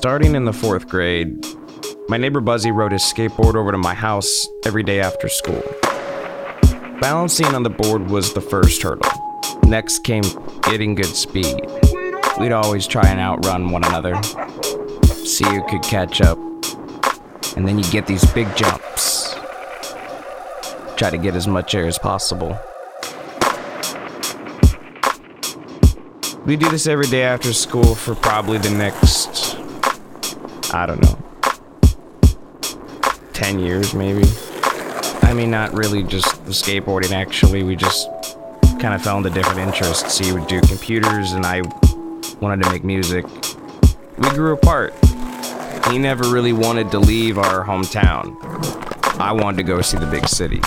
Starting in the fourth grade, my neighbor Buzzy rode his skateboard over to my house every day after school. Balancing on the board was the first hurdle. Next came getting good speed. We'd always try and outrun one another, see who could catch up, and then you get these big jumps. Try to get as much air as possible. We do this every day after school for probably the next, I don't know, 10 years maybe. I mean, not really just the skateboarding, actually. We just kind of fell into different interests. He would do computers, and I wanted to make music. We grew apart. He never really wanted to leave our hometown. I wanted to go see the big city.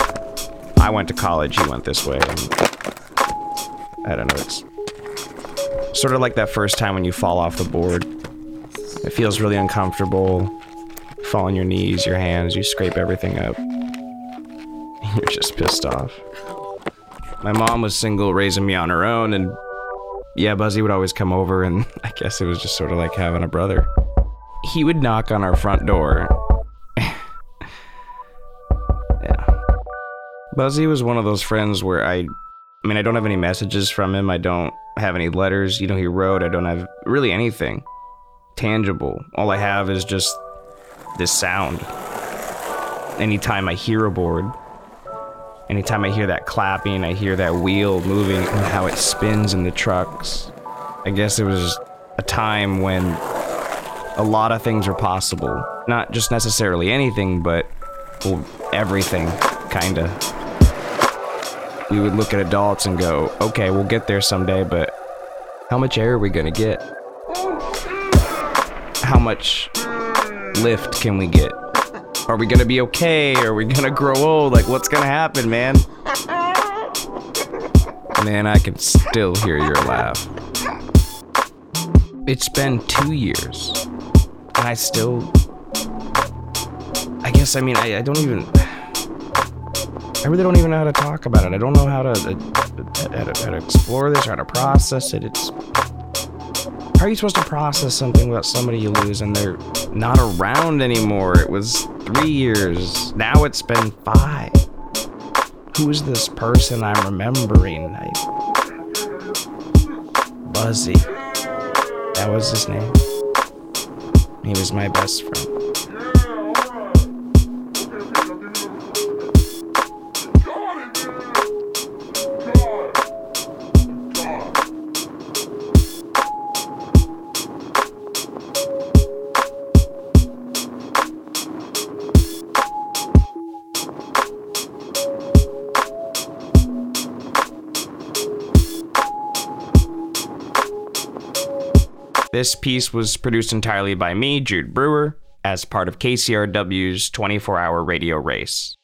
I went to college, he went this way. I don't know, it's sort of like that first time when you fall off the board. It feels really uncomfortable. Fall on your knees, your hands, you scrape everything up. You're just pissed off. My mom was single, raising me on her own, and yeah, Buzzy would always come over, and I guess it was just sort of like having a brother. He would knock on our front door. yeah. Buzzy was one of those friends where I, I mean, I don't have any messages from him. I don't have any letters. You know, he wrote. I don't have really anything tangible. All I have is just this sound. Anytime I hear a board, anytime I hear that clapping, I hear that wheel moving and how it spins in the trucks. I guess it was a time when a lot of things were possible. Not just necessarily anything, but well, everything, kinda. We would look at adults and go, okay, we'll get there someday, but how much air are we gonna get? How much lift can we get? Are we gonna be okay? Are we gonna grow old? Like, what's gonna happen, man? Man, I can still hear your laugh. It's been two years, and I still. I guess, I mean, I, I don't even. I really don't even know how to talk about it. I don't know how to, uh, how to, how to explore this, or how to process it. It's how are you supposed to process something about somebody you lose and they're not around anymore? It was three years. Now it's been five. Who is this person I'm remembering? I... Buzzy. That was his name. He was my best friend. This piece was produced entirely by me, Jude Brewer, as part of KCRW's 24 hour radio race.